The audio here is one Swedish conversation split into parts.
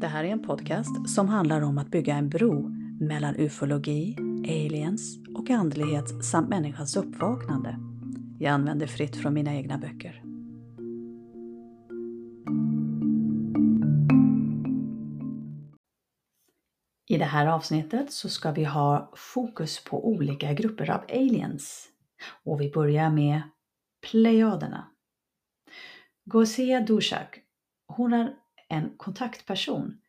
Det här är en podcast som handlar om att bygga en bro mellan ufologi, aliens och andlighet samt människans uppvaknande. Jag använder fritt från mina egna böcker. I det här avsnittet så ska vi ha fokus på olika grupper av aliens. Och vi börjar med Plejaderna. Gosia Dushak, hon är en kontaktperson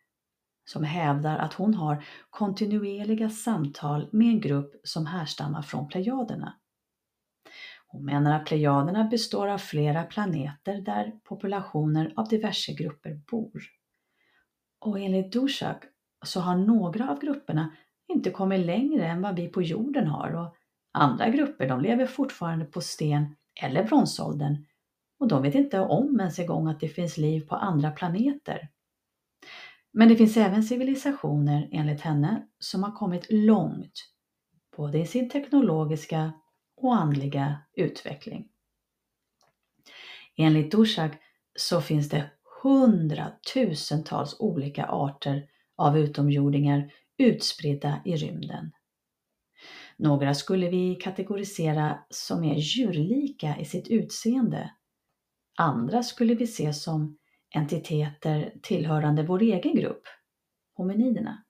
som hävdar att hon har kontinuerliga samtal med en grupp som härstammar från Plejaderna. Hon menar att Plejaderna består av flera planeter där populationer av diverse grupper bor. Och enligt Dushak så har några av grupperna inte kommit längre än vad vi på jorden har och andra grupper de lever fortfarande på sten eller bronsåldern och de vet inte om ens en gång att det finns liv på andra planeter. Men det finns även civilisationer enligt henne som har kommit långt både i sin teknologiska och andliga utveckling. Enligt Dushak så finns det hundratusentals olika arter av utomjordingar utspridda i rymden. Några skulle vi kategorisera som är djurlika i sitt utseende. Andra skulle vi se som entiteter tillhörande vår egen grupp, hominiderna.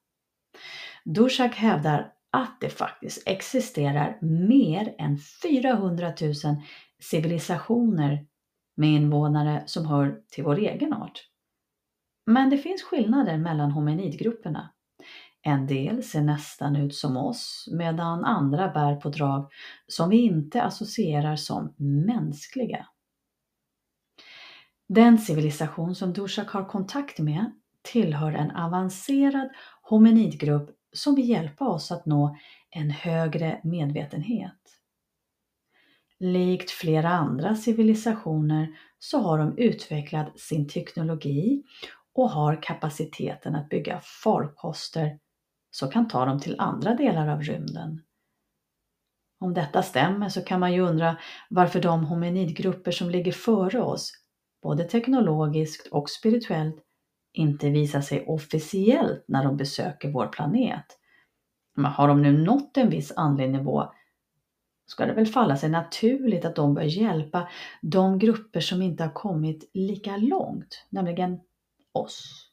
Dushak hävdar att det faktiskt existerar mer än 400 000 civilisationer med invånare som hör till vår egen art. Men det finns skillnader mellan hominidgrupperna. En del ser nästan ut som oss medan andra bär på drag som vi inte associerar som mänskliga. Den civilisation som Dushak har kontakt med tillhör en avancerad hominidgrupp som vill hjälpa oss att nå en högre medvetenhet. Likt flera andra civilisationer så har de utvecklat sin teknologi och har kapaciteten att bygga farkoster så kan ta dem till andra delar av rymden. Om detta stämmer så kan man ju undra varför de hominidgrupper som ligger före oss, både teknologiskt och spirituellt, inte visar sig officiellt när de besöker vår planet. Men har de nu nått en viss andlig nivå ska det väl falla sig naturligt att de bör hjälpa de grupper som inte har kommit lika långt, nämligen oss.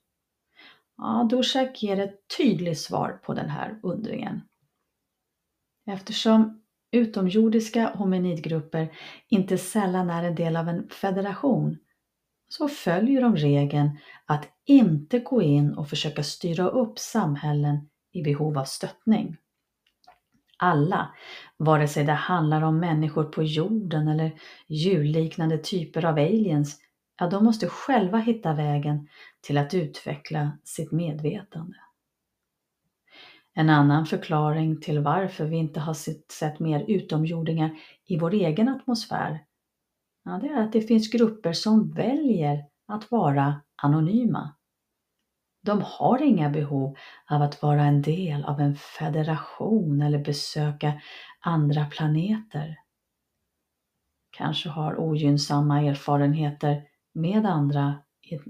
Ja, Dorsak ger ett tydligt svar på den här undringen. Eftersom utomjordiska hominidgrupper inte sällan är en del av en federation så följer de regeln att inte gå in och försöka styra upp samhällen i behov av stöttning. Alla, vare sig det handlar om människor på jorden eller djurliknande typer av aliens, ja, de måste själva hitta vägen till att utveckla sitt medvetande. En annan förklaring till varför vi inte har sett mer utomjordingar i vår egen atmosfär, ja, det är att det finns grupper som väljer att vara anonyma. De har inga behov av att vara en del av en federation eller besöka andra planeter. Kanske har ogynnsamma erfarenheter med andra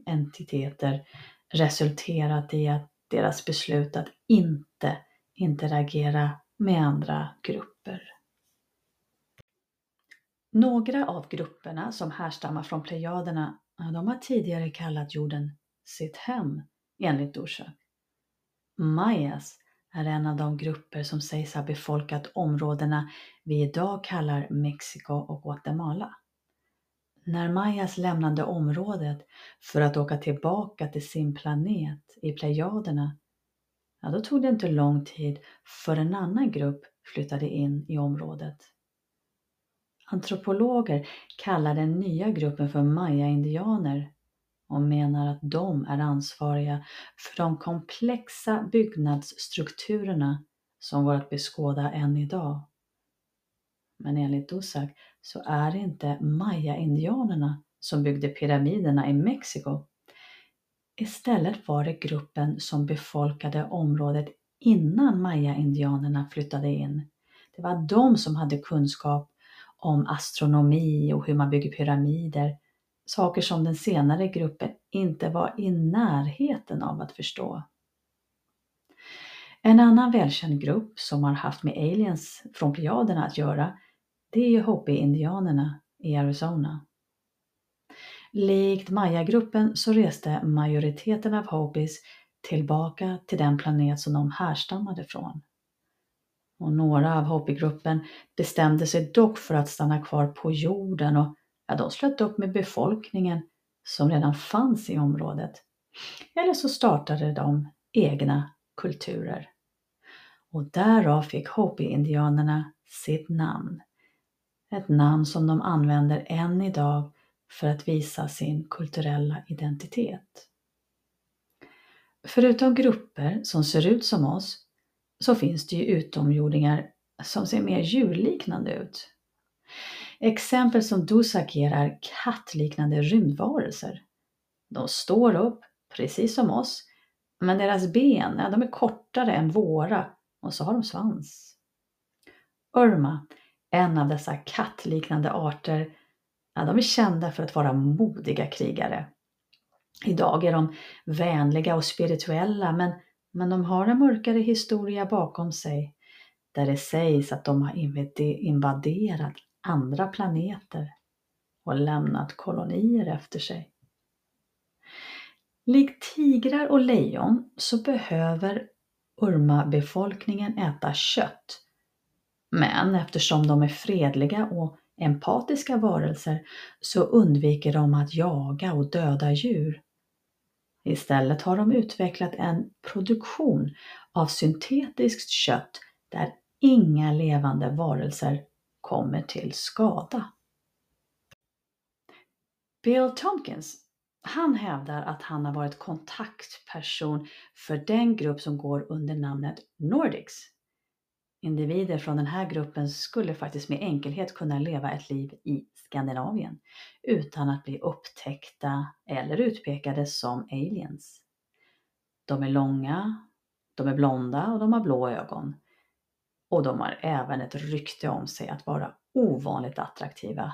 entiteter resulterat i att deras beslut att inte interagera med andra grupper. Några av grupperna som härstammar från Plejaderna, de har tidigare kallat jorden sitt hem enligt Dushak. Mayas är en av de grupper som sägs ha befolkat områdena vi idag kallar Mexiko och Guatemala. När Mayas lämnade området för att åka tillbaka till sin planet i Plejaderna, ja, då tog det inte lång tid för en annan grupp flyttade in i området. Antropologer kallar den nya gruppen för maya-indianer och menar att de är ansvariga för de komplexa byggnadsstrukturerna som går att beskåda än idag. Men enligt Dusak så är det inte maya-indianerna som byggde pyramiderna i Mexiko. Istället var det gruppen som befolkade området innan maya-indianerna flyttade in. Det var de som hade kunskap om astronomi och hur man bygger pyramider. Saker som den senare gruppen inte var i närheten av att förstå. En annan välkänd grupp som har haft med aliens från Plejaderna att göra, det är ju Hopi-indianerna i Arizona. Likt Maya-gruppen så reste majoriteten av Hopis tillbaka till den planet som de härstammade från. Och några av Hopi-gruppen bestämde sig dock för att stanna kvar på jorden och ja, de slöt upp med befolkningen som redan fanns i området. Eller så startade de egna kulturer. Och därav fick Hopi-indianerna sitt namn. Ett namn som de använder än idag för att visa sin kulturella identitet. Förutom grupper som ser ut som oss så finns det ju utomjordingar som ser mer djurliknande ut. Exempel som Dusakir är kattliknande rymdvarelser. De står upp, precis som oss, men deras ben ja, de är kortare än våra och så har de svans. Irma en av dessa kattliknande arter, ja, de är kända för att vara modiga krigare. Idag är de vänliga och spirituella men, men de har en mörkare historia bakom sig där det sägs att de har invaderat andra planeter och lämnat kolonier efter sig. Likt tigrar och lejon så behöver Urma-befolkningen äta kött. Men eftersom de är fredliga och empatiska varelser så undviker de att jaga och döda djur. Istället har de utvecklat en produktion av syntetiskt kött där inga levande varelser kommer till skada. Bill Tompkins han hävdar att han har varit kontaktperson för den grupp som går under namnet Nordics. Individer från den här gruppen skulle faktiskt med enkelhet kunna leva ett liv i Skandinavien utan att bli upptäckta eller utpekade som aliens. De är långa, de är blonda och de har blå ögon. Och de har även ett rykte om sig att vara ovanligt attraktiva.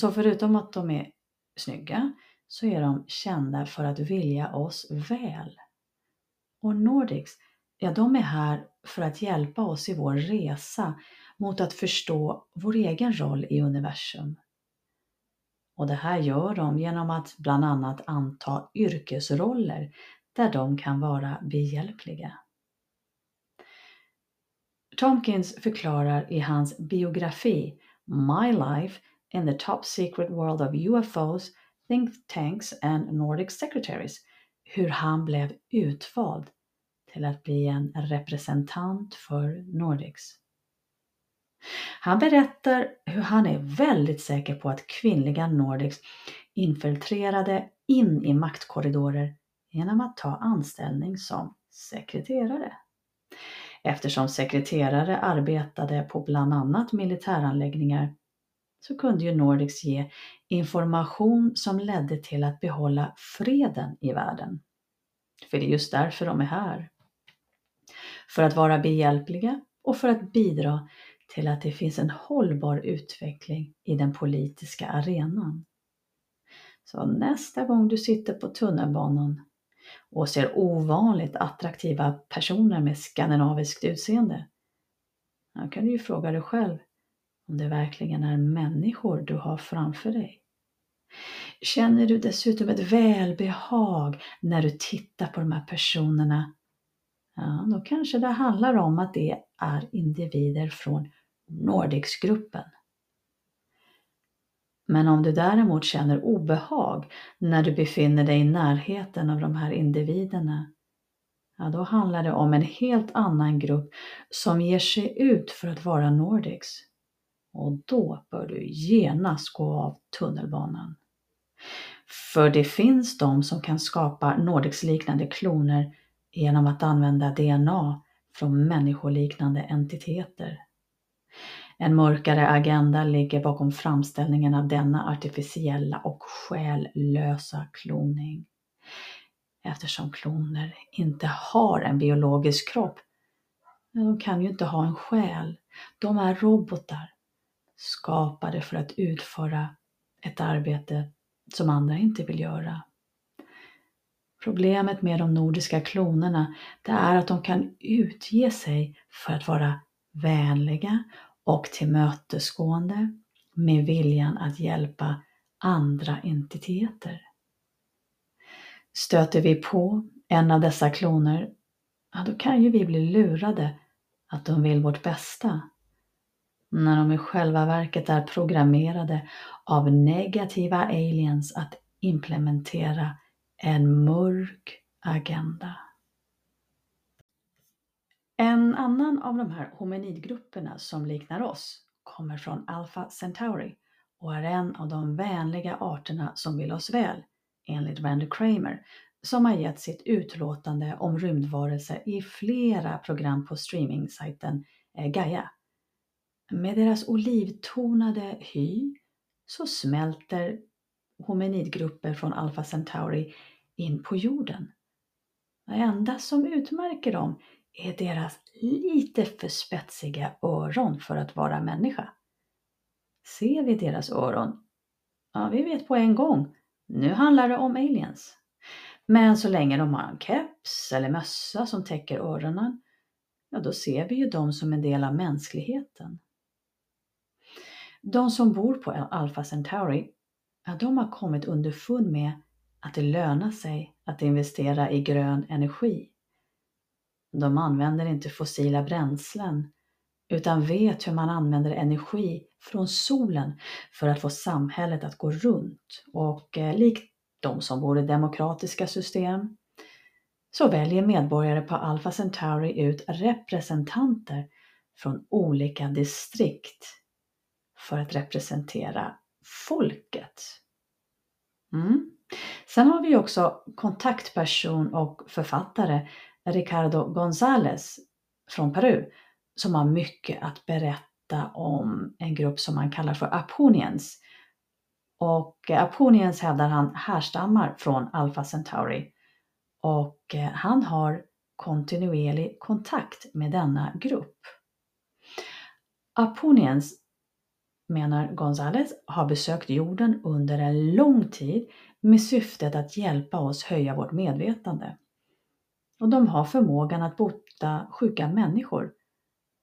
Så förutom att de är snygga så är de kända för att vilja oss väl. Och Nordics, ja de är här för att hjälpa oss i vår resa mot att förstå vår egen roll i universum. Och det här gör de genom att bland annat anta yrkesroller där de kan vara behjälpliga. Tomkins förklarar i hans biografi My Life in the Top Secret World of UFOs think tanks and Nordic secretaries hur han blev utvald till att bli en representant för Nordics. Han berättar hur han är väldigt säker på att kvinnliga Nordics infiltrerade in i maktkorridorer genom att ta anställning som sekreterare. Eftersom sekreterare arbetade på bland annat militäranläggningar så kunde ju Nordics ge information som ledde till att behålla freden i världen. För det är just därför de är här. För att vara behjälpliga och för att bidra till att det finns en hållbar utveckling i den politiska arenan. Så nästa gång du sitter på tunnelbanan och ser ovanligt attraktiva personer med skandinaviskt utseende, då kan du ju fråga dig själv om det verkligen är människor du har framför dig. Känner du dessutom ett välbehag när du tittar på de här personerna? Ja, då kanske det handlar om att det är individer från Nordicsgruppen. Men om du däremot känner obehag när du befinner dig i närheten av de här individerna, ja, då handlar det om en helt annan grupp som ger sig ut för att vara Nordics och då bör du genast gå av tunnelbanan. För det finns de som kan skapa Nordics-liknande kloner genom att använda DNA från människoliknande entiteter. En mörkare agenda ligger bakom framställningen av denna artificiella och själlösa kloning. Eftersom kloner inte har en biologisk kropp, de kan ju inte ha en själ. De är robotar skapade för att utföra ett arbete som andra inte vill göra. Problemet med de nordiska klonerna det är att de kan utge sig för att vara vänliga och tillmötesgående med viljan att hjälpa andra entiteter. Stöter vi på en av dessa kloner, ja då kan ju vi bli lurade att de vill vårt bästa. När de i själva verket är programmerade av negativa aliens att implementera en mörk agenda. En annan av de här hominidgrupperna som liknar oss kommer från Alpha Centauri och är en av de vänliga arterna som vill oss väl, enligt Randy Kramer, som har gett sitt utlåtande om rymdvarelser i flera program på streamingsajten eh, Gaia. Med deras olivtonade hy så smälter hominidgrupper från Alpha Centauri in på jorden. Det enda som utmärker dem är deras lite för spetsiga öron för att vara människa. Ser vi deras öron? Ja, vi vet på en gång. Nu handlar det om aliens. Men så länge de har en keps eller mössa som täcker öronen, ja då ser vi ju dem som en del av mänskligheten. De som bor på Alpha Centauri, ja, de har kommit underfund med att det lönar sig att investera i grön energi. De använder inte fossila bränslen utan vet hur man använder energi från solen för att få samhället att gå runt. Och eh, likt de som bor i demokratiska system så väljer medborgare på Alpha Centauri ut representanter från olika distrikt för att representera folket. Mm. Sen har vi också kontaktperson och författare Ricardo González från Peru som har mycket att berätta om en grupp som man kallar för Aponians. Och eh, Aponians hävdar han härstammar från Alpha Centauri och eh, han har kontinuerlig kontakt med denna grupp. Aponians menar Gonzales, har besökt jorden under en lång tid med syftet att hjälpa oss höja vårt medvetande. Och de har förmågan att bota sjuka människor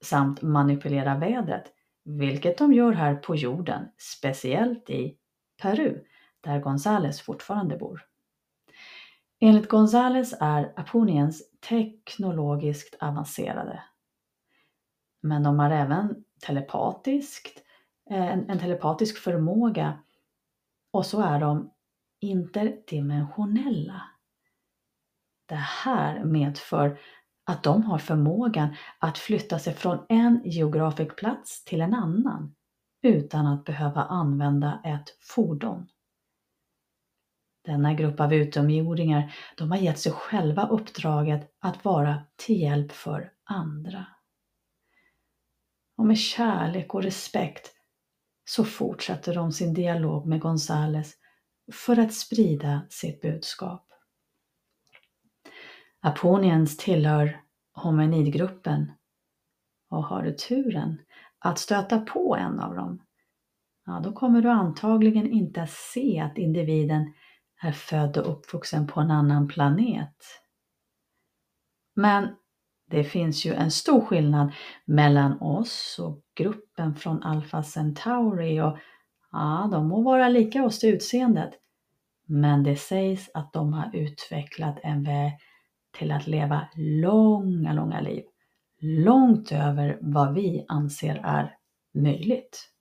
samt manipulera vädret, vilket de gör här på jorden, speciellt i Peru, där Gonzales fortfarande bor. Enligt Gonzales är Aponiens teknologiskt avancerade. Men de har även telepatiskt, Eh, en, en telepatisk förmåga och så är de interdimensionella. Det här medför att de har förmågan att flytta sig från en geografisk plats till en annan utan att behöva använda ett fordon. Denna grupp av utomjordingar de har gett sig själva uppdraget att vara till hjälp för andra. Och med kärlek och respekt så fortsätter de sin dialog med Gonzales för att sprida sitt budskap. Aponiens tillhör hominidgruppen och har du turen att stöta på en av dem, ja, då kommer du antagligen inte att se att individen är född och uppvuxen på en annan planet. Men det finns ju en stor skillnad mellan oss och gruppen från Alpha Centauri och ja, de må vara lika oss till utseendet. Men det sägs att de har utvecklat en väg till att leva långa, långa liv. Långt över vad vi anser är möjligt.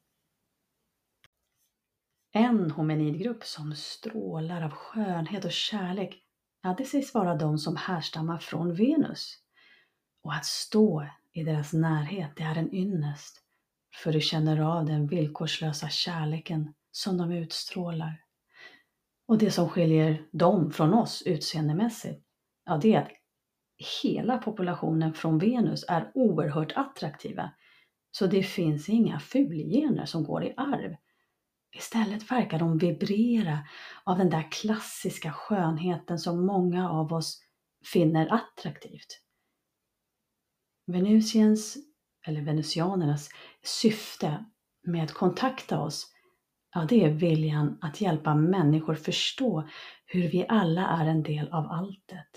En hominidgrupp som strålar av skönhet och kärlek, ja, det sägs vara de som härstammar från Venus. Och att stå i deras närhet, det är en ynnest, för du känner av den villkorslösa kärleken som de utstrålar. Och det som skiljer dem från oss utseendemässigt, ja det är att hela populationen från Venus är oerhört attraktiva. Så det finns inga fulgener som går i arv. Istället verkar de vibrera av den där klassiska skönheten som många av oss finner attraktivt. Venusiens, eller venusianernas, syfte med att kontakta oss, ja det är viljan att hjälpa människor förstå hur vi alla är en del av alltet.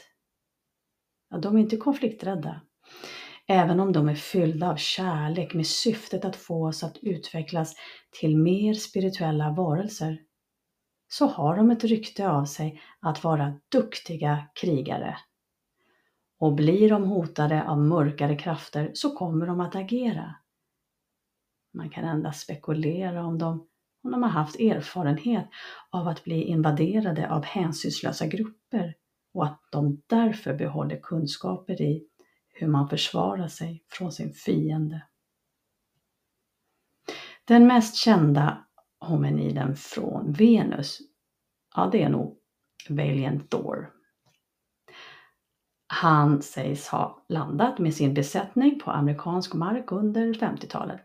Ja, de är inte konflikträdda. Även om de är fyllda av kärlek med syftet att få oss att utvecklas till mer spirituella varelser, så har de ett rykte av sig att vara duktiga krigare. Och blir de hotade av mörkare krafter så kommer de att agera. Man kan endast spekulera om de, om de har haft erfarenhet av att bli invaderade av hänsynslösa grupper och att de därför behåller kunskaper i hur man försvarar sig från sin fiende. Den mest kända hominiden från Venus, ja det är nog Valiant Thor. Han sägs ha landat med sin besättning på amerikansk mark under 50-talet.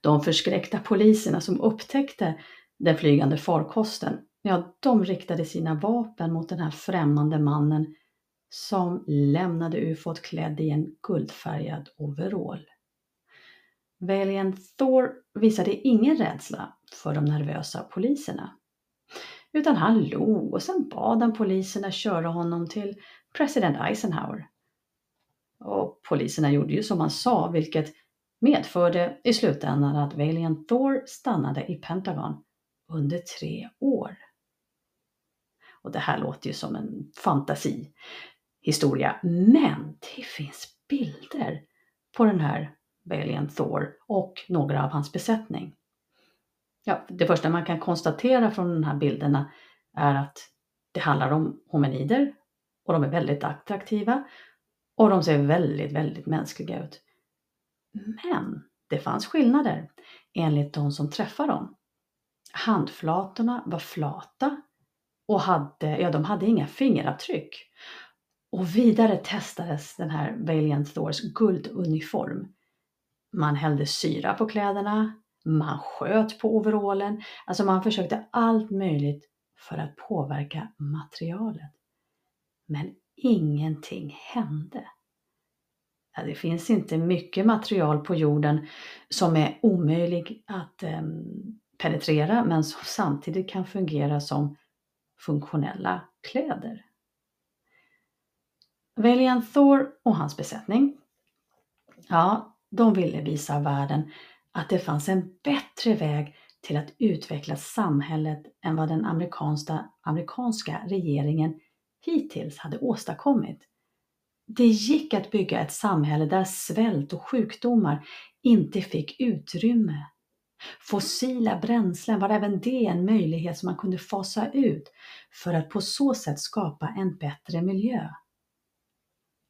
De förskräckta poliserna som upptäckte den flygande farkosten, ja, de riktade sina vapen mot den här främmande mannen som lämnade ufot klädd i en guldfärgad overall. Valiant Thor visade ingen rädsla för de nervösa poliserna. Utan han log och sen bad han poliserna köra honom till president Eisenhower. Och poliserna gjorde ju som han sa, vilket medförde i slutändan att Valiant Thor stannade i Pentagon under tre år. Och det här låter ju som en fantasihistoria men det finns bilder på den här Valiant Thor och några av hans besättning. Ja, det första man kan konstatera från de här bilderna är att det handlar om hominider och de är väldigt attraktiva och de ser väldigt, väldigt mänskliga ut. Men det fanns skillnader enligt de som träffade dem. Handflatorna var flata och hade, ja, de hade inga fingeravtryck. Och vidare testades den här Valiant Thors gulduniform. Man hällde syra på kläderna, man sköt på overallen, alltså man försökte allt möjligt för att påverka materialet. Men ingenting hände. Ja, det finns inte mycket material på jorden som är omöjlig att eh, penetrera men som samtidigt kan fungera som funktionella kläder. Valiant Thor och hans besättning, ja, de ville visa världen att det fanns en bättre väg till att utveckla samhället än vad den amerikanska, amerikanska regeringen hittills hade åstadkommit. Det gick att bygga ett samhälle där svält och sjukdomar inte fick utrymme. Fossila bränslen var även det en möjlighet som man kunde fasa ut för att på så sätt skapa en bättre miljö.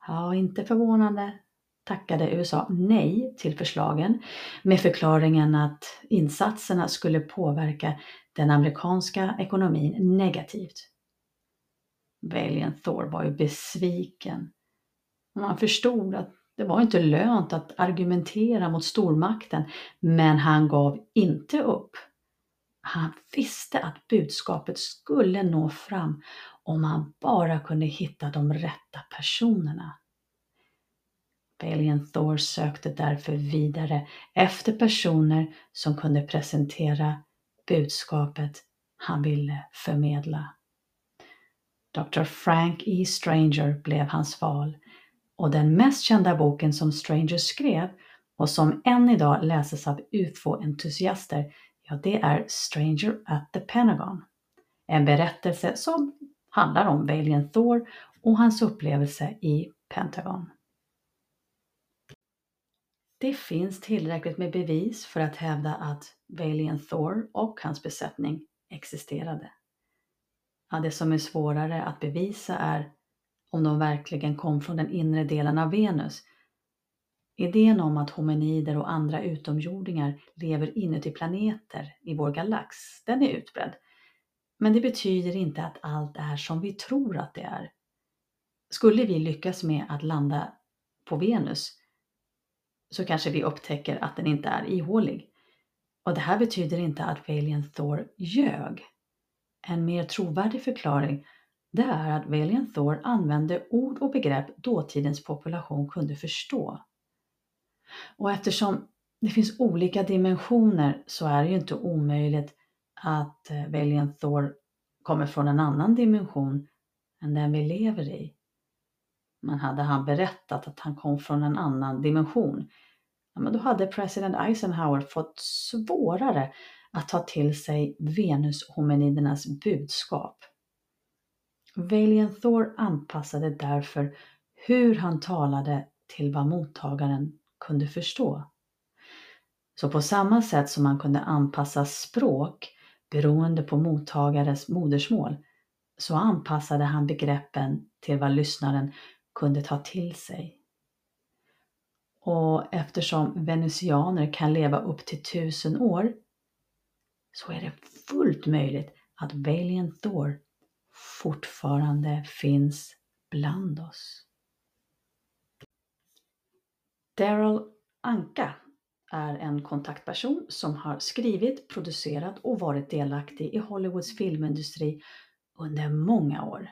Ja, inte förvånande tackade USA nej till förslagen med förklaringen att insatserna skulle påverka den amerikanska ekonomin negativt. Valiant Thor var ju besviken. Man förstod att det var inte lönt att argumentera mot stormakten, men han gav inte upp. Han visste att budskapet skulle nå fram om han bara kunde hitta de rätta personerna. Valiant Thor sökte därför vidare efter personer som kunde presentera budskapet han ville förmedla. Dr. Frank E. Stranger blev hans val och den mest kända boken som Stranger skrev och som än idag läses av ufo-entusiaster, ja det är Stranger at the Pentagon. En berättelse som handlar om Valiant Thor och hans upplevelse i Pentagon. Det finns tillräckligt med bevis för att hävda att Valiant Thor och hans besättning existerade. Ja, det som är svårare att bevisa är om de verkligen kom från den inre delen av Venus. Idén om att hominider och andra utomjordingar lever inuti planeter i vår galax, den är utbredd. Men det betyder inte att allt är som vi tror att det är. Skulle vi lyckas med att landa på Venus så kanske vi upptäcker att den inte är ihålig. Och det här betyder inte att Valiant Thor ljög. En mer trovärdig förklaring det är att Valiant Thor använde ord och begrepp dåtidens population kunde förstå. Och eftersom det finns olika dimensioner så är det ju inte omöjligt att eh, Valiant Thor kommer från en annan dimension än den vi lever i. Men hade han berättat att han kom från en annan dimension, ja, men då hade president Eisenhower fått svårare att ta till sig Venushominidernas budskap. Valian Thor anpassade därför hur han talade till vad mottagaren kunde förstå. Så på samma sätt som man kunde anpassa språk beroende på mottagares modersmål så anpassade han begreppen till vad lyssnaren kunde ta till sig. Och eftersom venusianer kan leva upp till tusen år så är det fullt möjligt att Valiant Thor fortfarande finns bland oss. Daryl Anka är en kontaktperson som har skrivit, producerat och varit delaktig i Hollywoods filmindustri under många år.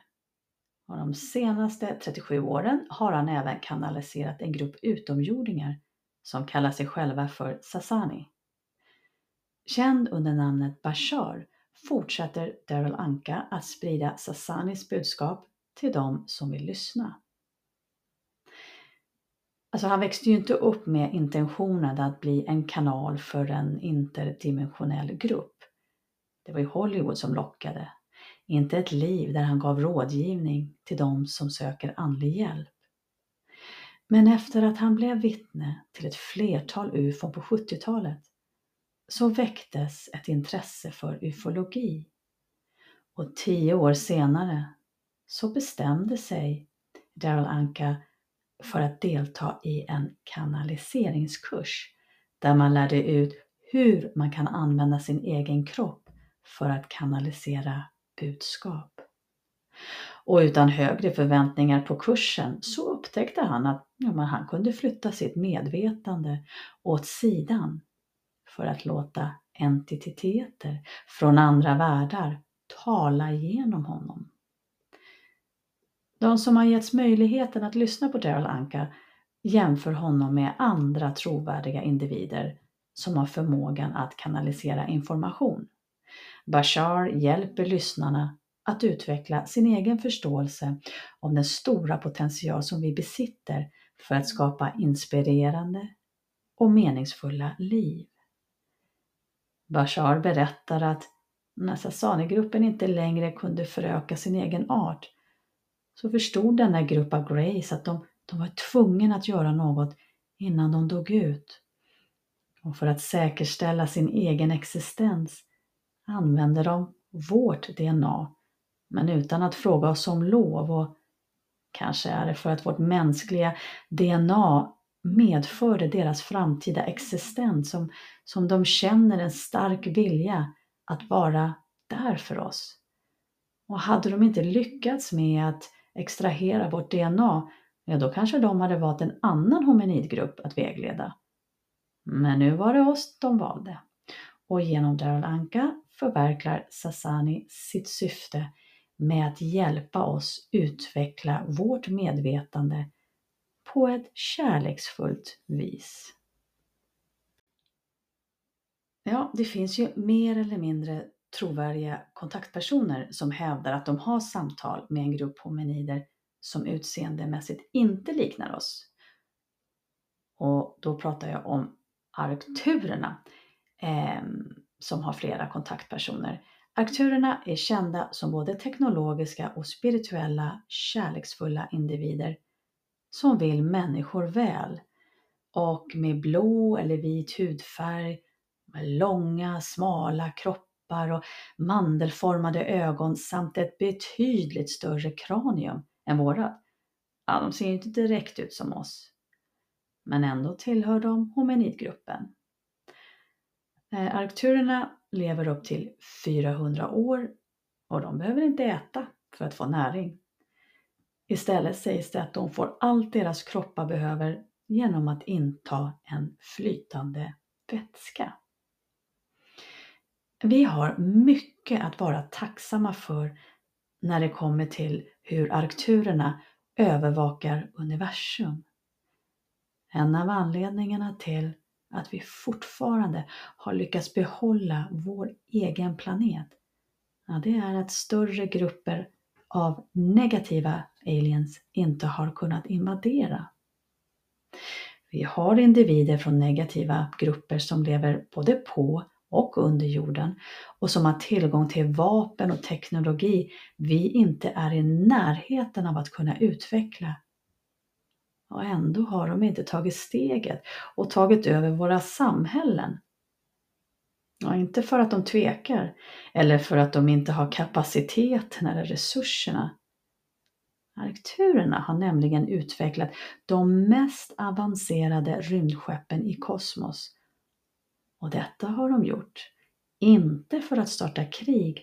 Och de senaste 37 åren har han även kanaliserat en grupp utomjordingar som kallar sig själva för Sasani. Känd under namnet Bashar fortsätter Daryl Anka att sprida Sasanis budskap till de som vill lyssna. Alltså han växte ju inte upp med intentionen att bli en kanal för en interdimensionell grupp. Det var ju Hollywood som lockade, inte ett liv där han gav rådgivning till de som söker andlig hjälp. Men efter att han blev vittne till ett flertal ufon på 70-talet så väcktes ett intresse för ufologi. Och tio år senare så bestämde sig Daryl Anka för att delta i en kanaliseringskurs där man lärde ut hur man kan använda sin egen kropp för att kanalisera budskap. Och utan högre förväntningar på kursen så upptäckte han att ja, han kunde flytta sitt medvetande åt sidan för att låta entiteter från andra världar tala genom honom. De som har getts möjligheten att lyssna på Daryl Anka jämför honom med andra trovärdiga individer som har förmågan att kanalisera information. Bashar hjälper lyssnarna att utveckla sin egen förståelse om den stora potential som vi besitter för att skapa inspirerande och meningsfulla liv. Bashar berättar att när Sasanigruppen inte längre kunde föröka sin egen art så förstod denna grupp av Grace att de, de var tvungna att göra något innan de dog ut. Och för att säkerställa sin egen existens använde de vårt DNA, men utan att fråga oss om lov och kanske är det för att vårt mänskliga DNA medförde deras framtida existens som, som de känner en stark vilja att vara där för oss. Och hade de inte lyckats med att extrahera vårt DNA, ja då kanske de hade valt en annan hominidgrupp att vägleda. Men nu var det oss de valde. Och genom Daryl Anka förverkligar Sasani sitt syfte med att hjälpa oss utveckla vårt medvetande på ett kärleksfullt vis. Ja, det finns ju mer eller mindre trovärdiga kontaktpersoner som hävdar att de har samtal med en grupp hominider som utseendemässigt inte liknar oss. Och då pratar jag om arkturerna eh, som har flera kontaktpersoner. Arkturerna är kända som både teknologiska och spirituella kärleksfulla individer som vill människor väl och med blå eller vit hudfärg, med långa smala kroppar och mandelformade ögon samt ett betydligt större kranium än vårat. Ja, de ser inte direkt ut som oss. Men ändå tillhör de hominidgruppen. Eh, Arkturerna lever upp till 400 år och de behöver inte äta för att få näring. Istället sägs det att de får allt deras kroppar behöver genom att inta en flytande vätska. Vi har mycket att vara tacksamma för när det kommer till hur arkturerna övervakar universum. En av anledningarna till att vi fortfarande har lyckats behålla vår egen planet, ja, det är att större grupper av negativa aliens inte har kunnat invadera. Vi har individer från negativa grupper som lever både på och under jorden och som har tillgång till vapen och teknologi vi inte är i närheten av att kunna utveckla. Och ändå har de inte tagit steget och tagit över våra samhällen. Ja, inte för att de tvekar eller för att de inte har kapaciteten eller resurserna. Arkturerna har nämligen utvecklat de mest avancerade rymdskeppen i kosmos. Och detta har de gjort, inte för att starta krig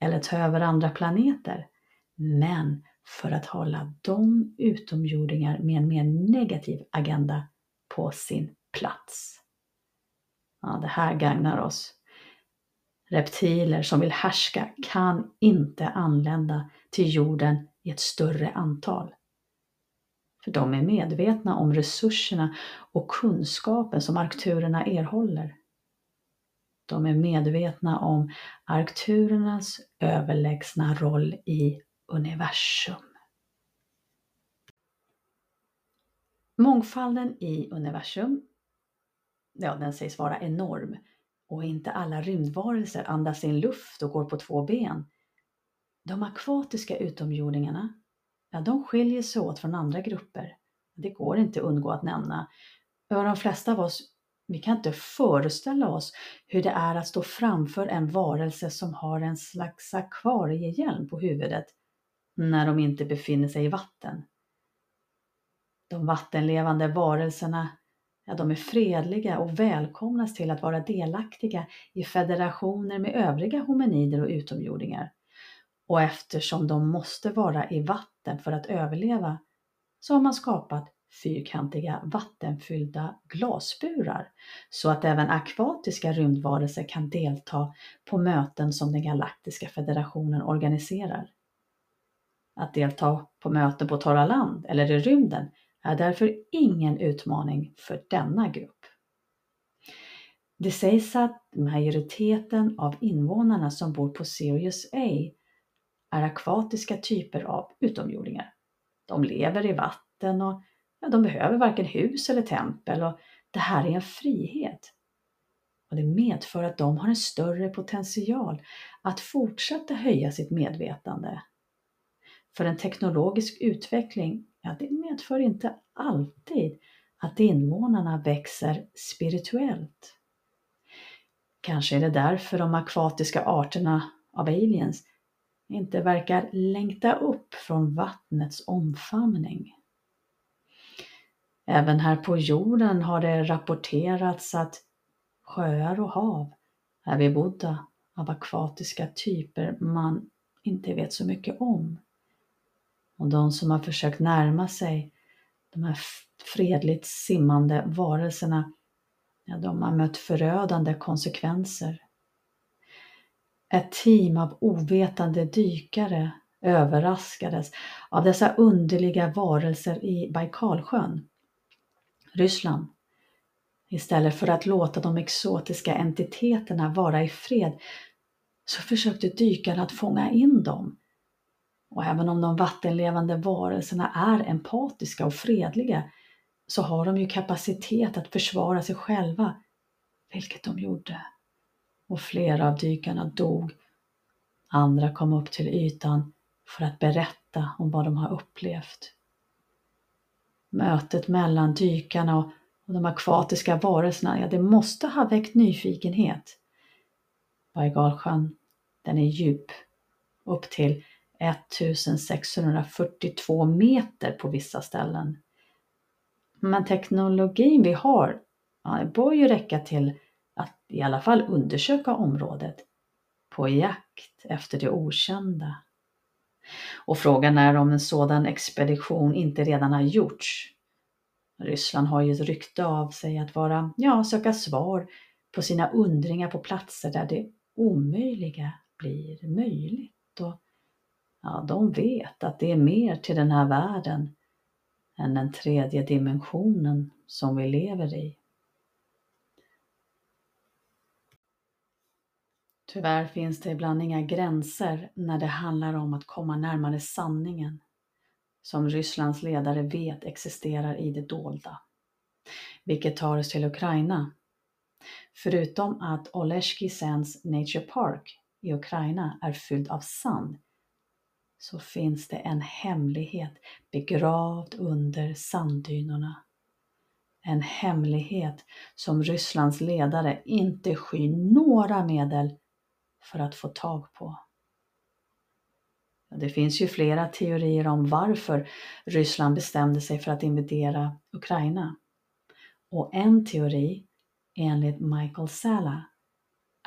eller ta över andra planeter, men för att hålla de utomjordingar med en mer negativ agenda på sin plats. Ja, det här gagnar oss. Reptiler som vill härska kan inte anlända till jorden i ett större antal. För de är medvetna om resurserna och kunskapen som arkturerna erhåller. De är medvetna om arkturernas överlägsna roll i universum. Mångfalden i universum, ja den sägs vara enorm och inte alla rymdvarelser andas in luft och går på två ben. De akvatiska utomjordingarna, ja, de skiljer sig åt från andra grupper. Det går inte att undgå att nämna. För de flesta av oss, vi kan inte föreställa oss hur det är att stå framför en varelse som har en slags akvariehjälm på huvudet när de inte befinner sig i vatten. De vattenlevande varelserna ja, de är fredliga och välkomnas till att vara delaktiga i federationer med övriga hominider och utomjordingar. Och eftersom de måste vara i vatten för att överleva så har man skapat fyrkantiga vattenfyllda glasburar så att även akvatiska rymdvarelser kan delta på möten som den galaktiska federationen organiserar. Att delta på möten på torra land eller i rymden är därför ingen utmaning för denna grupp. Det sägs att majoriteten av invånarna som bor på Sirius A är akvatiska typer av utomjordingar. De lever i vatten och ja, de behöver varken hus eller tempel och det här är en frihet. Och det medför att de har en större potential att fortsätta höja sitt medvetande. För en teknologisk utveckling ja, det medför inte alltid att invånarna växer spirituellt. Kanske är det därför de akvatiska arterna av aliens inte verkar längta upp från vattnets omfamning. Även här på jorden har det rapporterats att sjöar och hav är bebodda av akvatiska typer man inte vet så mycket om. Och de som har försökt närma sig de här fredligt simmande varelserna, ja, de har mött förödande konsekvenser. Ett team av ovetande dykare överraskades av dessa underliga varelser i Baikalsjön, Ryssland. Istället för att låta de exotiska entiteterna vara i fred så försökte dykarna att fånga in dem och även om de vattenlevande varelserna är empatiska och fredliga så har de ju kapacitet att försvara sig själva, vilket de gjorde. Och flera av dykarna dog. Andra kom upp till ytan för att berätta om vad de har upplevt. Mötet mellan dykarna och de akvatiska varelserna, ja det måste ha väckt nyfikenhet. Bajgalsjön, den är djup, upp till 1642 meter på vissa ställen. Men teknologin vi har ja, bör ju räcka till att i alla fall undersöka området på jakt efter det okända. Och frågan är om en sådan expedition inte redan har gjorts. Ryssland har ju ett rykte av sig att vara, ja, söka svar på sina undringar på platser där det omöjliga blir möjligt. Och ja, de vet att det är mer till den här världen än den tredje dimensionen som vi lever i. Tyvärr finns det ibland inga gränser när det handlar om att komma närmare sanningen som Rysslands ledare vet existerar i det dolda. Vilket tar oss till Ukraina. Förutom att Oleshki Sands Nature Park i Ukraina är fylld av sand så finns det en hemlighet begravd under sanddynerna. En hemlighet som Rysslands ledare inte skyr några medel för att få tag på. Det finns ju flera teorier om varför Ryssland bestämde sig för att invadera Ukraina. Och en teori, enligt Michael Sala,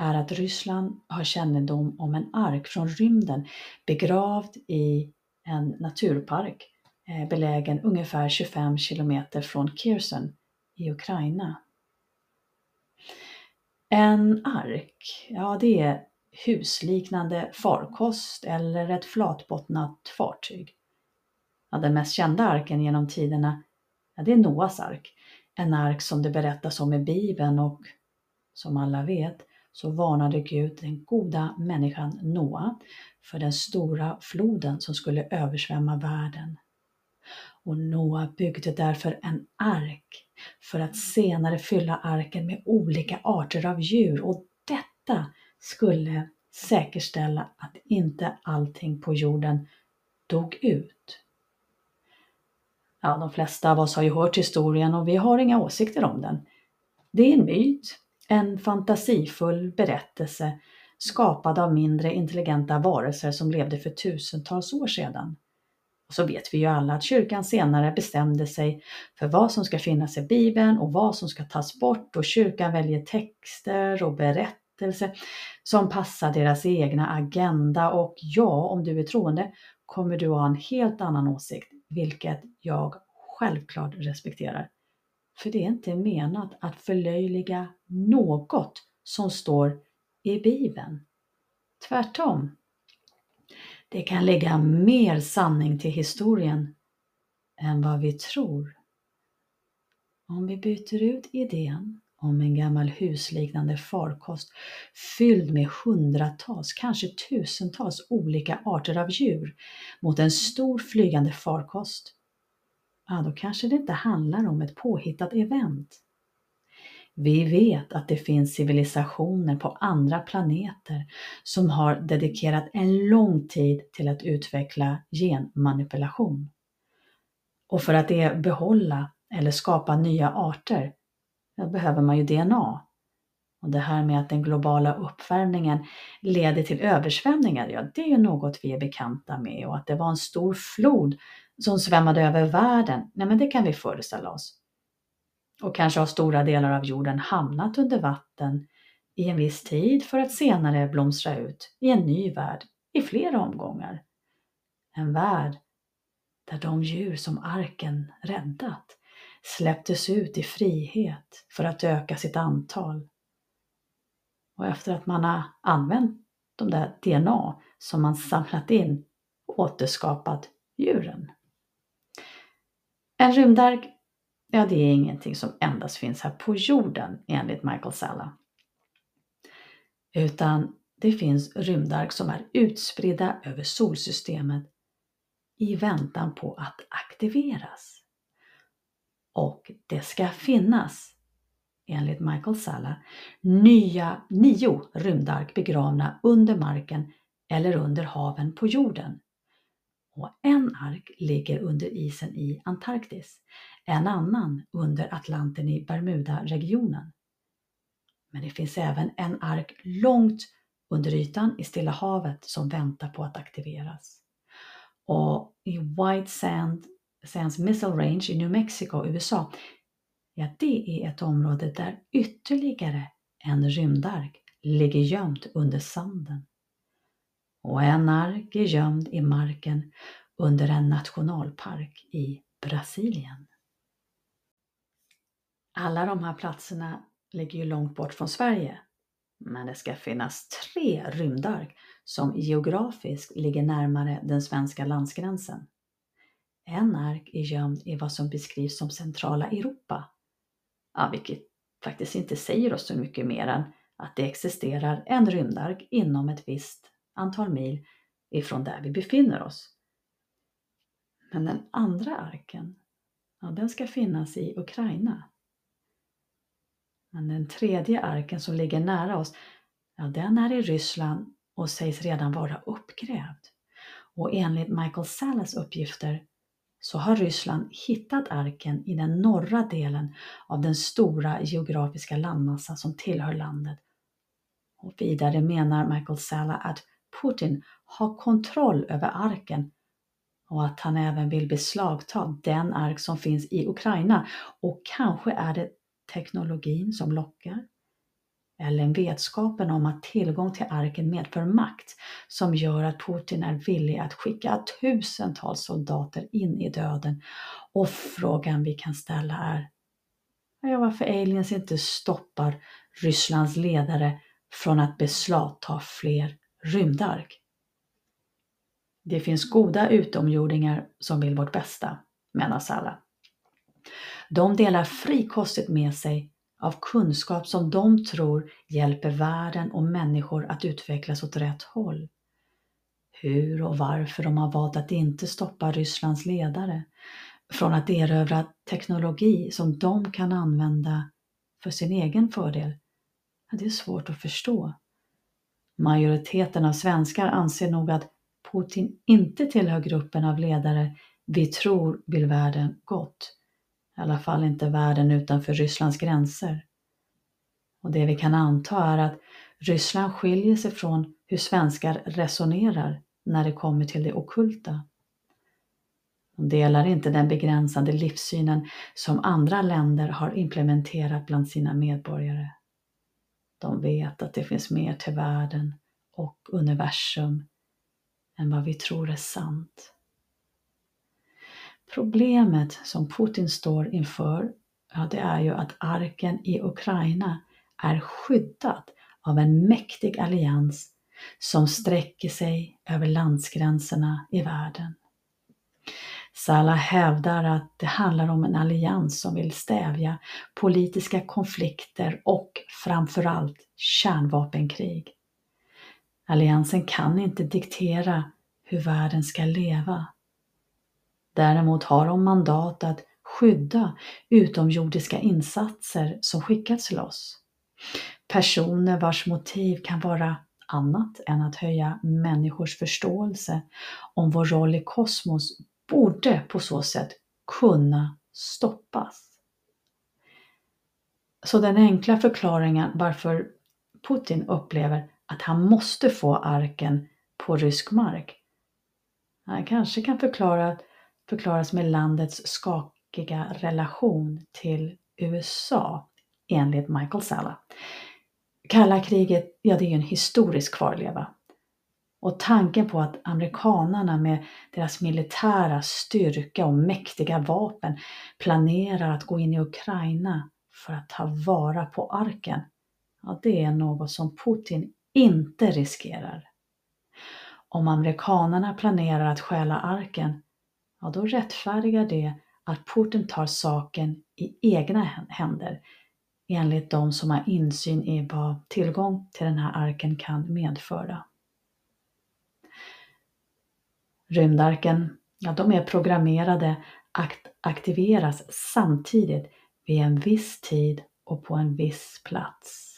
är att Ryssland har kännedom om en ark från rymden begravd i en naturpark eh, belägen ungefär 25 kilometer från Kherson i Ukraina. En ark, ja det är husliknande farkost eller ett flatbottnat fartyg. Ja, den mest kända arken genom tiderna, ja, det är Noas ark. En ark som det berättas om i Bibeln och som alla vet så varnade Gud den goda människan Noa för den stora floden som skulle översvämma världen. Och Noa byggde därför en ark för att senare fylla arken med olika arter av djur och detta skulle säkerställa att inte allting på jorden dog ut. Ja, de flesta av oss har ju hört historien och vi har inga åsikter om den. Det är en myt, en fantasifull berättelse skapad av mindre intelligenta varelser som levde för tusentals år sedan. Och så vet vi ju alla att kyrkan senare bestämde sig för vad som ska finnas i Bibeln och vad som ska tas bort och kyrkan väljer texter och berättelser som passar deras egna agenda och ja, om du är troende kommer du ha en helt annan åsikt, vilket jag självklart respekterar. För det är inte menat att förlöjliga något som står i Bibeln. Tvärtom. Det kan lägga mer sanning till historien än vad vi tror. Om vi byter ut idén om en gammal husliknande farkost fylld med hundratals, kanske tusentals olika arter av djur mot en stor flygande farkost, ja då kanske det inte handlar om ett påhittat event. Vi vet att det finns civilisationer på andra planeter som har dedikerat en lång tid till att utveckla genmanipulation. Och för att det behålla eller skapa nya arter då behöver man ju DNA. Och det här med att den globala uppvärmningen leder till översvämningar, ja det är ju något vi är bekanta med och att det var en stor flod som svämmade över världen, nej men det kan vi föreställa oss. Och kanske har stora delar av jorden hamnat under vatten i en viss tid för att senare blomstra ut i en ny värld i flera omgångar. En värld där de djur som arken räddat släpptes ut i frihet för att öka sitt antal. Och efter att man har använt de där DNA som man samlat in återskapat djuren. En rymdark, ja det är ingenting som endast finns här på jorden enligt Michael Salla. Utan det finns rymdark som är utspridda över solsystemet i väntan på att aktiveras. Och det ska finnas, enligt Michael Salla, nya nio rymdark begravna under marken eller under haven på jorden. Och en ark ligger under isen i Antarktis, en annan under Atlanten i Bermuda-regionen. Men det finns även en ark långt under ytan i Stilla havet som väntar på att aktiveras. Och i White Sand Sands Missile Range i New Mexico, USA, ja det är ett område där ytterligare en rymdark ligger gömt under sanden. Och en ark är gömd i marken under en nationalpark i Brasilien. Alla de här platserna ligger ju långt bort från Sverige. Men det ska finnas tre rymdark som geografiskt ligger närmare den svenska landsgränsen. En ark är gömd i vad som beskrivs som centrala Europa. Ja, vilket faktiskt inte säger oss så mycket mer än att det existerar en rymdark inom ett visst antal mil ifrån där vi befinner oss. Men den andra arken, ja, den ska finnas i Ukraina. Men den tredje arken som ligger nära oss, ja, den är i Ryssland och sägs redan vara uppgrävd. Och enligt Michael Salas uppgifter så har Ryssland hittat arken i den norra delen av den stora geografiska landmassa som tillhör landet. Och vidare menar Michael Sala att Putin har kontroll över arken och att han även vill beslagta den ark som finns i Ukraina och kanske är det teknologin som lockar eller vetskapen om att tillgång till arken medför makt som gör att Putin är villig att skicka tusentals soldater in i döden. Och frågan vi kan ställa är ja, varför aliens inte stoppar Rysslands ledare från att beslagta fler rymdark. Det finns goda utomjordingar som vill vårt bästa, menar Salla. De delar frikostigt med sig av kunskap som de tror hjälper världen och människor att utvecklas åt rätt håll. Hur och varför de har valt att inte stoppa Rysslands ledare från att erövra teknologi som de kan använda för sin egen fördel, det är svårt att förstå. Majoriteten av svenskar anser nog att Putin inte tillhör gruppen av ledare vi tror vill världen gott. I alla fall inte världen utanför Rysslands gränser. Och det vi kan anta är att Ryssland skiljer sig från hur svenskar resonerar när det kommer till det okulta. De delar inte den begränsande livssynen som andra länder har implementerat bland sina medborgare. De vet att det finns mer till världen och universum än vad vi tror är sant. Problemet som Putin står inför, ja, det är ju att arken i Ukraina är skyddad av en mäktig allians som sträcker sig över landsgränserna i världen. Salah hävdar att det handlar om en allians som vill stävja politiska konflikter och framförallt kärnvapenkrig. Alliansen kan inte diktera hur världen ska leva. Däremot har de mandat att skydda utomjordiska insatser som skickats till oss. Personer vars motiv kan vara annat än att höja människors förståelse om vår roll i kosmos borde på så sätt kunna stoppas. Så den enkla förklaringen varför Putin upplever att han måste få arken på rysk mark han kanske kan förklara, förklaras med landets skakiga relation till USA enligt Michael Salla. Kalla kriget, ja det är ju en historisk kvarleva. Och tanken på att amerikanarna med deras militära styrka och mäktiga vapen planerar att gå in i Ukraina för att ta vara på arken, ja det är något som Putin inte riskerar. Om amerikanarna planerar att stjäla arken, ja då rättfärdigar det att Putin tar saken i egna händer enligt de som har insyn i vad tillgång till den här arken kan medföra. Rymdarken, ja, de är programmerade att aktiveras samtidigt vid en viss tid och på en viss plats.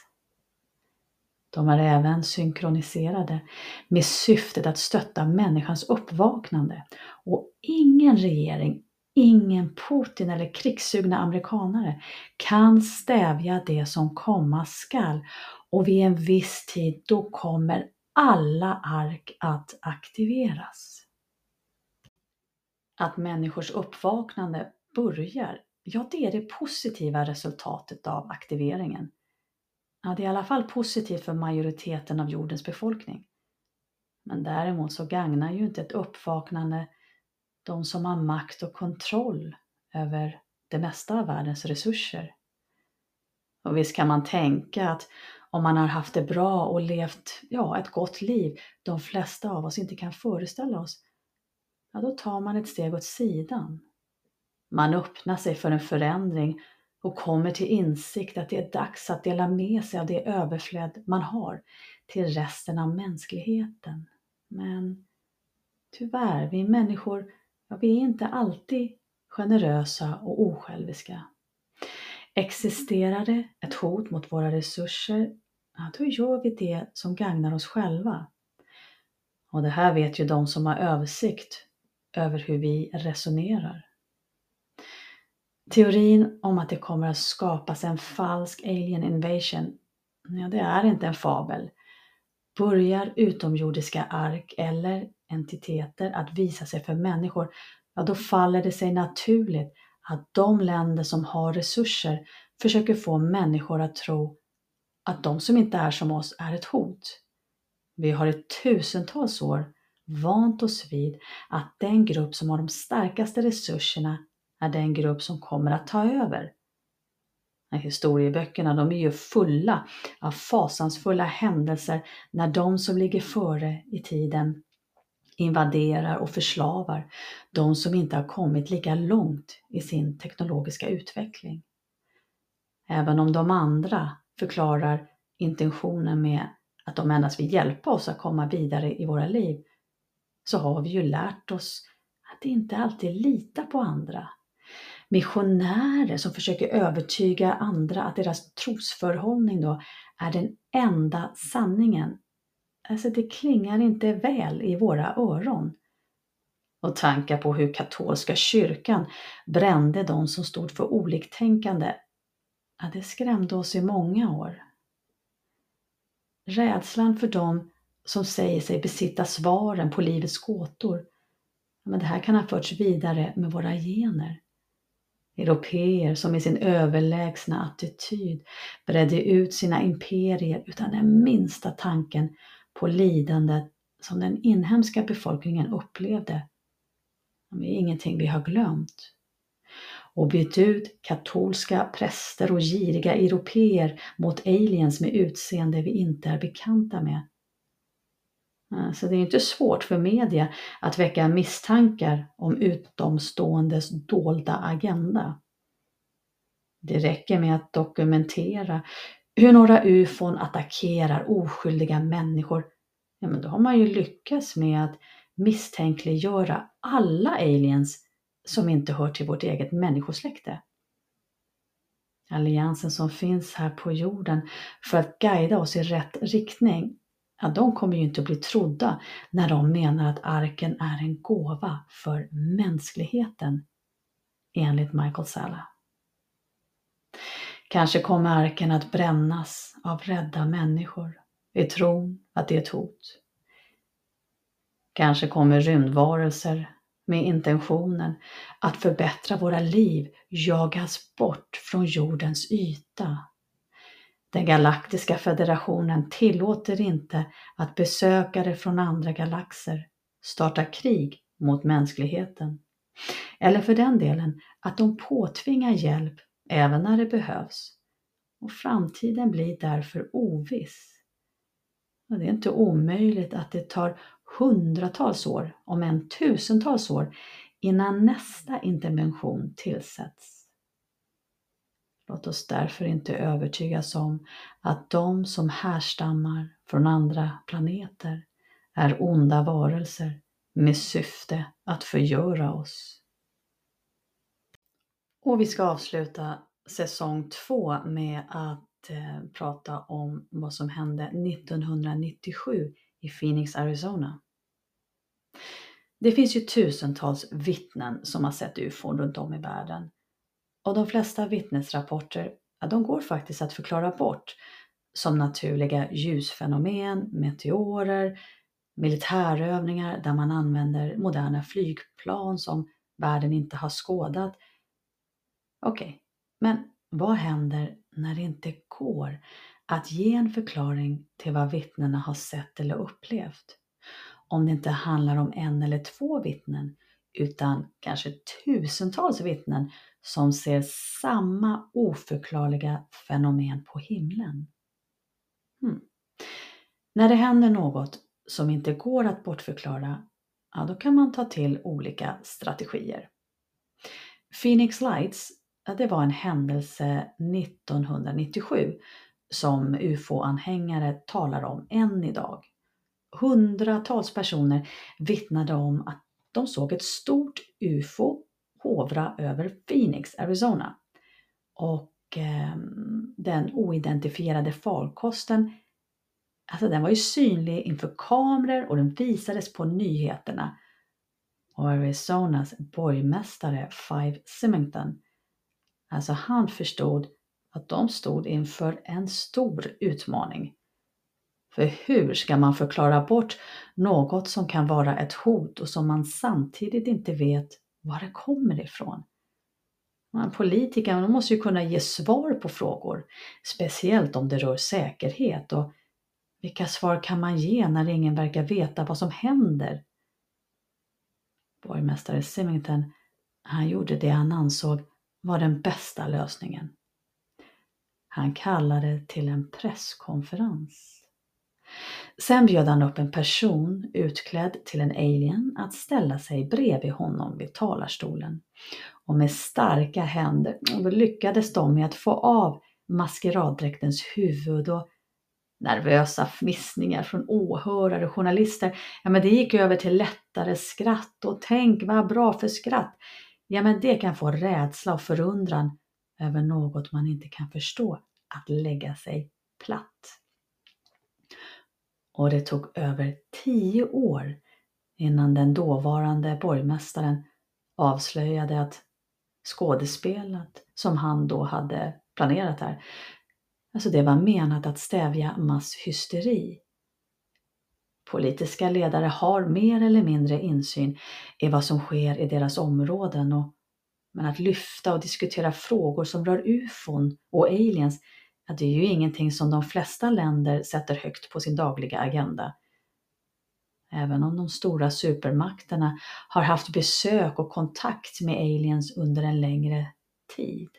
De är även synkroniserade med syftet att stötta människans uppvaknande och ingen regering, ingen Putin eller krigssugna amerikanare kan stävja det som komma skall och vid en viss tid då kommer alla ark att aktiveras. Att människors uppvaknande börjar, ja det är det positiva resultatet av aktiveringen. Ja, det är i alla fall positivt för majoriteten av jordens befolkning. Men däremot så gagnar ju inte ett uppvaknande de som har makt och kontroll över det mesta av världens resurser. Och visst kan man tänka att om man har haft det bra och levt ja, ett gott liv, de flesta av oss inte kan föreställa oss, ja då tar man ett steg åt sidan. Man öppnar sig för en förändring och kommer till insikt att det är dags att dela med sig av det överflöd man har till resten av mänskligheten. Men tyvärr, vi människor, ja, vi är inte alltid generösa och osjälviska. Existerar det ett hot mot våra resurser, ja, då gör vi det som gagnar oss själva. Och det här vet ju de som har översikt över hur vi resonerar. Teorin om att det kommer att skapas en falsk alien invasion, ja, det är inte en fabel. Börjar utomjordiska ark eller entiteter att visa sig för människor, ja då faller det sig naturligt att de länder som har resurser försöker få människor att tro att de som inte är som oss är ett hot. Vi har i tusentals år vant oss vid att den grupp som har de starkaste resurserna är den grupp som kommer att ta över. Historieböckerna de är ju fulla av fasansfulla händelser när de som ligger före i tiden invaderar och förslavar de som inte har kommit lika långt i sin teknologiska utveckling. Även om de andra förklarar intentionen med att de endast vill hjälpa oss att komma vidare i våra liv, så har vi ju lärt oss att inte alltid lita på andra. Missionärer som försöker övertyga andra att deras trosförhållning då är den enda sanningen. Alltså det klingar inte väl i våra öron. Och tankar på hur katolska kyrkan brände de som stod för oliktänkande, ja, det skrämde oss i många år. Rädslan för dem som säger sig besitta svaren på livets gåtor, men det här kan ha förts vidare med våra gener. Europeer som i sin överlägsna attityd bredde ut sina imperier utan den minsta tanken på lidandet som den inhemska befolkningen upplevde. Det är ingenting vi har glömt. Och bytt ut katolska präster och giriga europeer mot aliens med utseende vi inte är bekanta med. Eh, så det är inte svårt för media att väcka misstankar om utomståendes dolda agenda. Det räcker med att dokumentera hur några ufon attackerar oskyldiga människor. Ja, men då har man ju lyckats med att misstänkliggöra alla aliens som inte hör till vårt eget människosläkte. Alliansen som finns här på jorden för att guida oss i rätt riktning ja, de kommer ju inte att bli trodda när de menar att arken är en gåva för mänskligheten, enligt Michael Salla. Kanske kommer arken att brännas av rädda människor i tron att det är ett hot. Kanske kommer rymdvarelser med intentionen att förbättra våra liv jagas bort från jordens yta den galaktiska federationen tillåter inte att besökare från andra galaxer startar krig mot mänskligheten. Eller för den delen att de påtvingar hjälp även när det behövs. Och framtiden blir därför oviss. Och det är inte omöjligt att det tar hundratals år, om än tusentals år, innan nästa intervention tillsätts. Låt oss därför inte övertygas om att de som härstammar från andra planeter är onda varelser med syfte att förgöra oss. Och vi ska avsluta säsong två med att eh, prata om vad som hände 1997 i Phoenix, Arizona. Det finns ju tusentals vittnen som har sett ufon runt om i världen och de flesta vittnesrapporter, ja, de går faktiskt att förklara bort som naturliga ljusfenomen, meteorer, militärövningar där man använder moderna flygplan som världen inte har skådat. Okej, okay, men vad händer när det inte går att ge en förklaring till vad vittnena har sett eller upplevt? Om det inte handlar om en eller två vittnen utan kanske tusentals vittnen som ser samma oförklarliga fenomen på himlen. Hmm. När det händer något som inte går att bortförklara, ja, då kan man ta till olika strategier. Phoenix Lights det var en händelse 1997 som ufo-anhängare talar om än idag. Hundratals personer vittnade om att de såg ett stort ufo hovra över Phoenix, Arizona. Och eh, den oidentifierade farkosten, alltså den var ju synlig inför kameror och den visades på nyheterna. Och Arizonas borgmästare Five Symington, alltså han förstod att de stod inför en stor utmaning. För hur ska man förklara bort något som kan vara ett hot och som man samtidigt inte vet var det kommer ifrån? Politikerna måste ju kunna ge svar på frågor, speciellt om det rör säkerhet och vilka svar kan man ge när ingen verkar veta vad som händer? Borgmästare Symington, han gjorde det han ansåg var den bästa lösningen. Han kallade till en presskonferens. Sen bjöd han upp en person utklädd till en alien att ställa sig bredvid honom vid talarstolen. Och med starka händer lyckades de med att få av maskeraddräktens huvud och nervösa fnissningar från åhörare och journalister. Ja, men det gick över till lättare skratt och tänk vad bra för skratt. Ja, men det kan få rädsla och förundran över något man inte kan förstå att lägga sig platt. Och det tog över tio år innan den dåvarande borgmästaren avslöjade att skådespelet som han då hade planerat här, alltså det var menat att stävja masshysteri. Politiska ledare har mer eller mindre insyn i vad som sker i deras områden och men att lyfta och diskutera frågor som rör ufon och aliens ja, det är ju ingenting som de flesta länder sätter högt på sin dagliga agenda. Även om de stora supermakterna har haft besök och kontakt med aliens under en längre tid.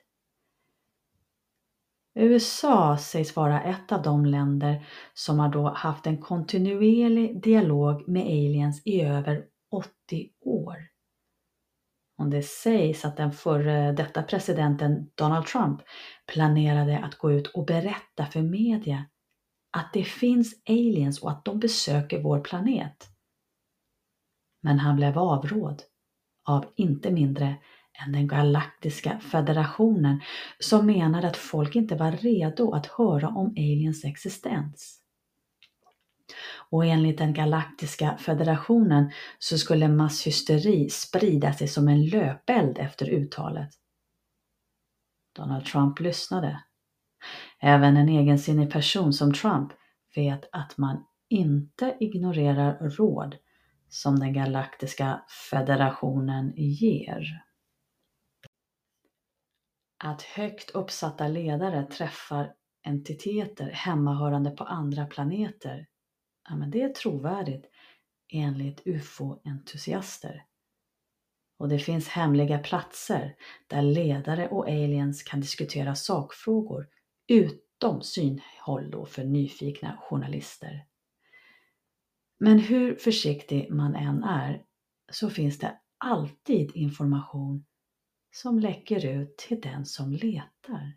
USA sägs vara ett av de länder som har då haft en kontinuerlig dialog med aliens i över 80 år om det sägs att den före detta presidenten Donald Trump planerade att gå ut och berätta för media att det finns aliens och att de besöker vår planet. Men han blev avråd av inte mindre än den galaktiska federationen som menade att folk inte var redo att höra om aliens existens. Och enligt den galaktiska federationen så skulle masshysteri sprida sig som en löpeld efter uttalet. Donald Trump lyssnade. Även en egensinnig person som Trump vet att man inte ignorerar råd som den galaktiska federationen ger. Att högt uppsatta ledare träffar entiteter hemmahörande på andra planeter ja, men det är trovärdigt enligt ufo-entusiaster. Och det finns hemliga platser där ledare och aliens kan diskutera sakfrågor utom synhåll då för nyfikna journalister. Men hur försiktig man än är så finns det alltid information som läcker ut till den som letar.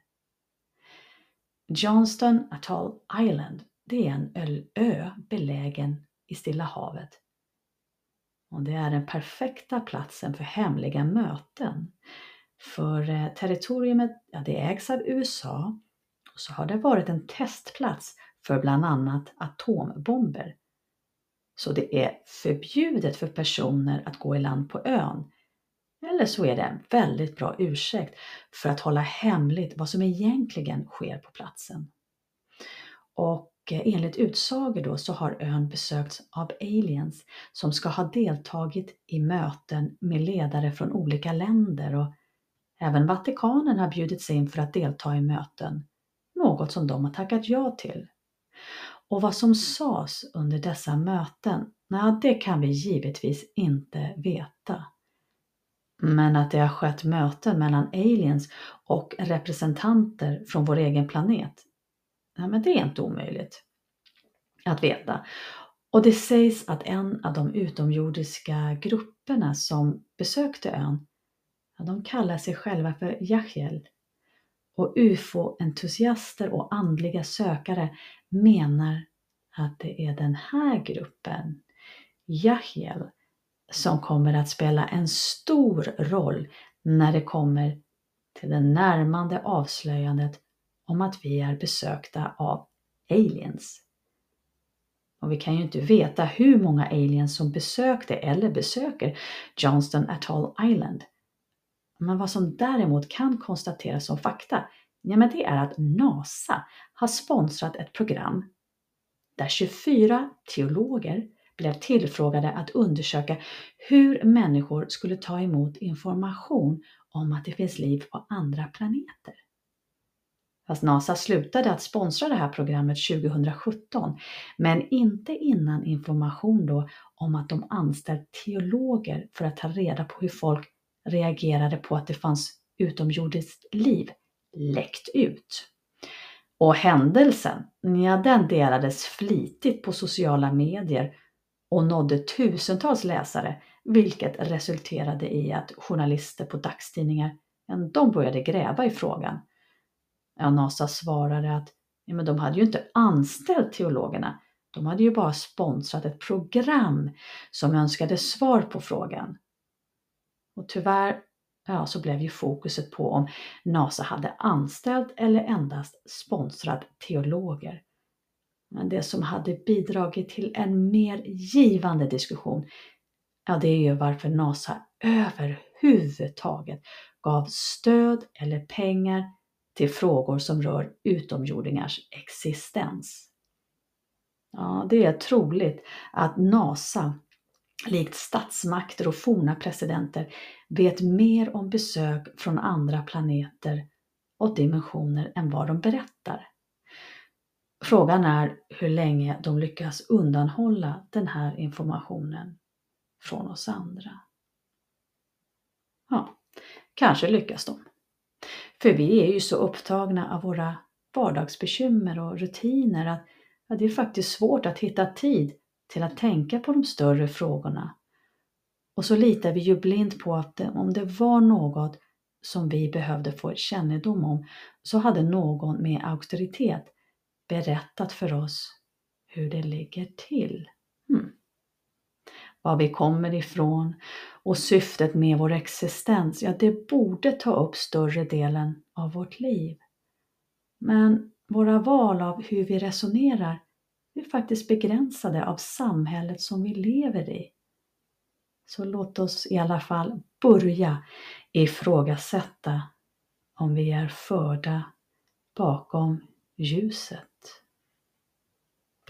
Johnston Atoll Island det är en ö belägen i Stilla havet. Och det är den perfekta platsen för hemliga möten. För eh, territoriet ja, det ägs av USA och så har det varit en testplats för bland annat atombomber. Så det är förbjudet för personer att gå i land på ön. Eller så är det en väldigt bra ursäkt för att hålla hemligt vad som egentligen sker på platsen. Och Eh, enligt utsagor då så har ön besökts av aliens som ska ha deltagit i möten med ledare från olika länder och även Vatikanen har bjudits in för att delta i möten, något som de har tackat ja till. Och vad som sades under dessa möten, nej, det kan vi givetvis inte veta. Men att det har skett möten mellan aliens och representanter från vår egen planet, Nej, men det är inte omöjligt att veta. Och det sägs att en av de utomjordiska grupperna som besökte ön, ja, de kallar sig själva för Yachiel och ufo-entusiaster och andliga sökare menar att det är den här gruppen, Yachiel, som kommer att spela en stor roll när det kommer till det närmande avslöjandet om att vi är besökta av aliens. Och vi kan ju inte veta hur många aliens som besökte eller besöker Johnston Atoll Island. Men vad som däremot kan konstateras som fakta, ja men det är att NASA har sponsrat ett program där 24 teologer blev tillfrågade att undersöka hur människor skulle ta emot information om att det finns liv på andra planeter. Fast NASA slutade att sponsra det här programmet 2017, men inte innan information då om att de anställt teologer för att ta reda på hur folk reagerade på att det fanns utomjordiskt liv läckt ut. Och händelsen, ja den delades flitigt på sociala medier och nådde tusentals läsare, vilket resulterade i att journalister på dagstidningar de började gräva i frågan. Ja, NASA svarade att ja, men de hade ju inte anställt teologerna, de hade ju bara sponsrat ett program som önskade svar på frågan. Och tyvärr ja, så blev ju fokuset på om NASA hade anställt eller endast sponsrat teologer. Men det som hade bidragit till en mer givande diskussion, ja det är ju varför NASA överhuvudtaget gav stöd eller pengar till frågor som rör utomjordingars existens. Ja, det är troligt att NASA, likt statsmakter och forna presidenter, vet mer om besök från andra planeter och dimensioner än vad de berättar. Frågan är hur länge de lyckas undanhålla den här informationen från oss andra. Ja, kanske lyckas de. För vi är ju så upptagna av våra vardagsbekymmer och rutiner att ja, det är faktiskt svårt att hitta tid till att tänka på de större frågorna. Och så litar vi ju blint på att om det var något som vi behövde få kännedom om så hade någon med auktoritet berättat för oss hur det ligger till. Hmm. Var vi kommer ifrån och syftet med vår existens, ja det borde ta upp större delen av vårt liv. Men våra val av hur vi resonerar är faktiskt begränsade av samhället som vi lever i. Så låt oss i alla fall börja ifrågasätta om vi är förda bakom ljuset.